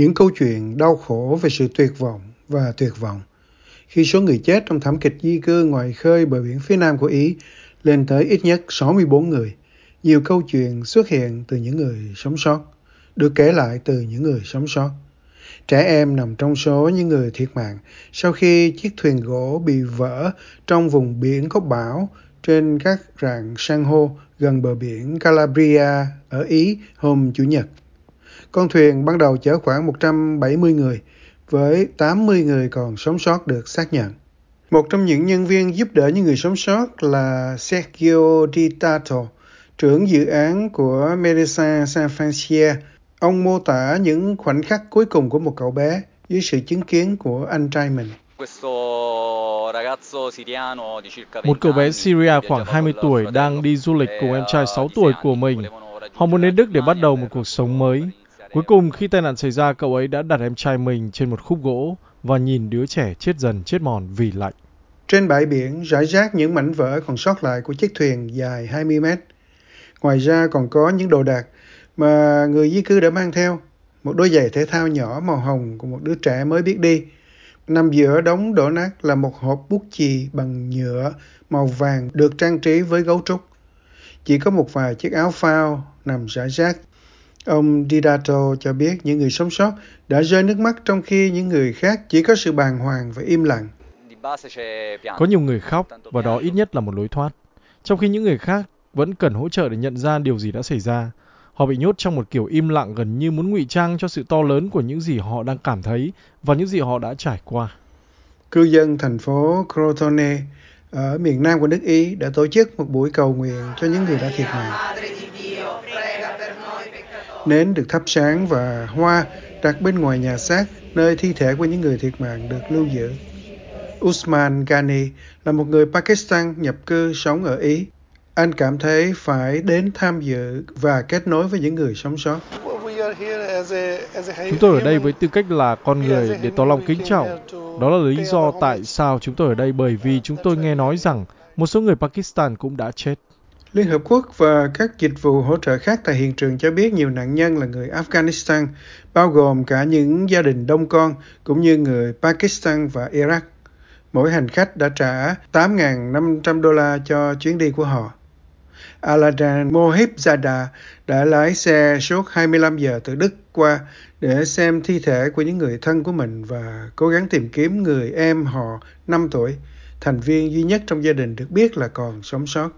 những câu chuyện đau khổ về sự tuyệt vọng và tuyệt vọng. Khi số người chết trong thảm kịch di cư ngoài khơi bờ biển phía nam của Ý lên tới ít nhất 64 người, nhiều câu chuyện xuất hiện từ những người sống sót, được kể lại từ những người sống sót. Trẻ em nằm trong số những người thiệt mạng sau khi chiếc thuyền gỗ bị vỡ trong vùng biển có bão trên các rạn san hô gần bờ biển Calabria ở Ý hôm Chủ nhật. Con thuyền ban đầu chở khoảng 170 người, với 80 người còn sống sót được xác nhận. Một trong những nhân viên giúp đỡ những người sống sót là Sergio Di Tato, trưởng dự án của Medecins Sans Frontières. Ông mô tả những khoảnh khắc cuối cùng của một cậu bé dưới sự chứng kiến của anh trai mình. Một cậu bé Syria khoảng 20 tuổi đang đi du lịch cùng em trai 6 tuổi của mình. Họ muốn đến Đức để bắt đầu một cuộc sống mới. Cuối cùng khi tai nạn xảy ra, cậu ấy đã đặt em trai mình trên một khúc gỗ và nhìn đứa trẻ chết dần chết mòn vì lạnh. Trên bãi biển, rải rác những mảnh vỡ còn sót lại của chiếc thuyền dài 20 mét. Ngoài ra còn có những đồ đạc mà người di cư đã mang theo. Một đôi giày thể thao nhỏ màu hồng của một đứa trẻ mới biết đi. Nằm giữa đống đổ nát là một hộp bút chì bằng nhựa màu vàng được trang trí với gấu trúc. Chỉ có một vài chiếc áo phao nằm rải rác Ông Didato cho biết những người sống sót đã rơi nước mắt trong khi những người khác chỉ có sự bàng hoàng và im lặng. Có nhiều người khóc và đó ít nhất là một lối thoát. Trong khi những người khác vẫn cần hỗ trợ để nhận ra điều gì đã xảy ra. Họ bị nhốt trong một kiểu im lặng gần như muốn ngụy trang cho sự to lớn của những gì họ đang cảm thấy và những gì họ đã trải qua. Cư dân thành phố Crotone ở miền nam của nước Ý đã tổ chức một buổi cầu nguyện cho những người đã thiệt mạng. Nến được thắp sáng và hoa đặt bên ngoài nhà xác, nơi thi thể của những người thiệt mạng được lưu giữ. Usman Ghani là một người Pakistan nhập cư sống ở Ý. Anh cảm thấy phải đến tham dự và kết nối với những người sống sót. Chúng tôi ở đây với tư cách là con người để tỏ lòng kính trọng. Đó là lý do tại sao chúng tôi ở đây bởi vì chúng tôi nghe nói rằng một số người Pakistan cũng đã chết. Liên Hợp Quốc và các dịch vụ hỗ trợ khác tại hiện trường cho biết nhiều nạn nhân là người Afghanistan, bao gồm cả những gia đình đông con, cũng như người Pakistan và Iraq. Mỗi hành khách đã trả 8.500 đô la cho chuyến đi của họ. Aladan Mohibzada đã lái xe suốt 25 giờ từ Đức qua để xem thi thể của những người thân của mình và cố gắng tìm kiếm người em họ 5 tuổi, thành viên duy nhất trong gia đình được biết là còn sống sót.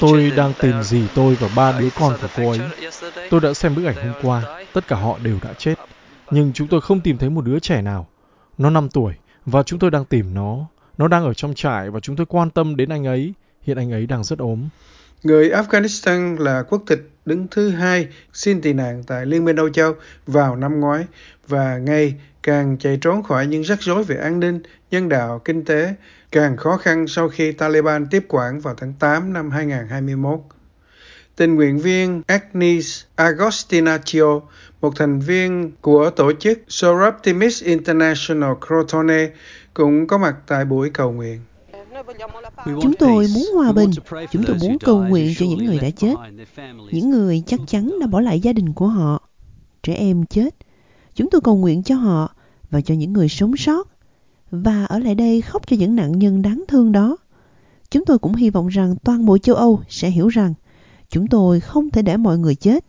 Tôi đang tìm dì tôi và ba đứa con của cô ấy. Tôi đã xem bức ảnh hôm qua, tất cả họ đều đã chết. Nhưng chúng tôi không tìm thấy một đứa trẻ nào. Nó 5 tuổi và chúng tôi đang tìm nó. Nó đang ở trong trại và chúng tôi quan tâm đến anh ấy. Hiện anh ấy đang rất ốm. Người Afghanistan là quốc tịch đứng thứ hai xin tị nạn tại Liên minh Âu Châu vào năm ngoái và ngày càng chạy trốn khỏi những rắc rối về an ninh, nhân đạo, kinh tế, càng khó khăn sau khi Taliban tiếp quản vào tháng 8 năm 2021. Tình nguyện viên Agnes Agostinaccio, một thành viên của tổ chức Soraptimis International Crotone, cũng có mặt tại buổi cầu nguyện. Chúng tôi muốn hòa bình, chúng tôi muốn cầu nguyện cho những người đã chết, những người chắc chắn đã bỏ lại gia đình của họ, trẻ em chết. Chúng tôi cầu nguyện cho họ và cho những người sống sót và ở lại đây khóc cho những nạn nhân đáng thương đó. Chúng tôi cũng hy vọng rằng toàn bộ châu Âu sẽ hiểu rằng chúng tôi không thể để mọi người chết.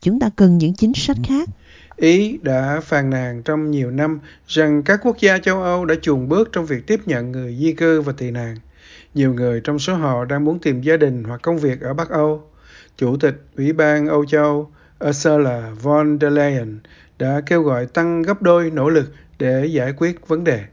Chúng ta cần những chính sách khác. Ý đã phàn nàn trong nhiều năm rằng các quốc gia châu Âu đã chuồn bước trong việc tiếp nhận người di cư và tị nạn. Nhiều người trong số họ đang muốn tìm gia đình hoặc công việc ở Bắc Âu. Chủ tịch Ủy ban Âu Châu, Ursula von der Leyen đã kêu gọi tăng gấp đôi nỗ lực để giải quyết vấn đề.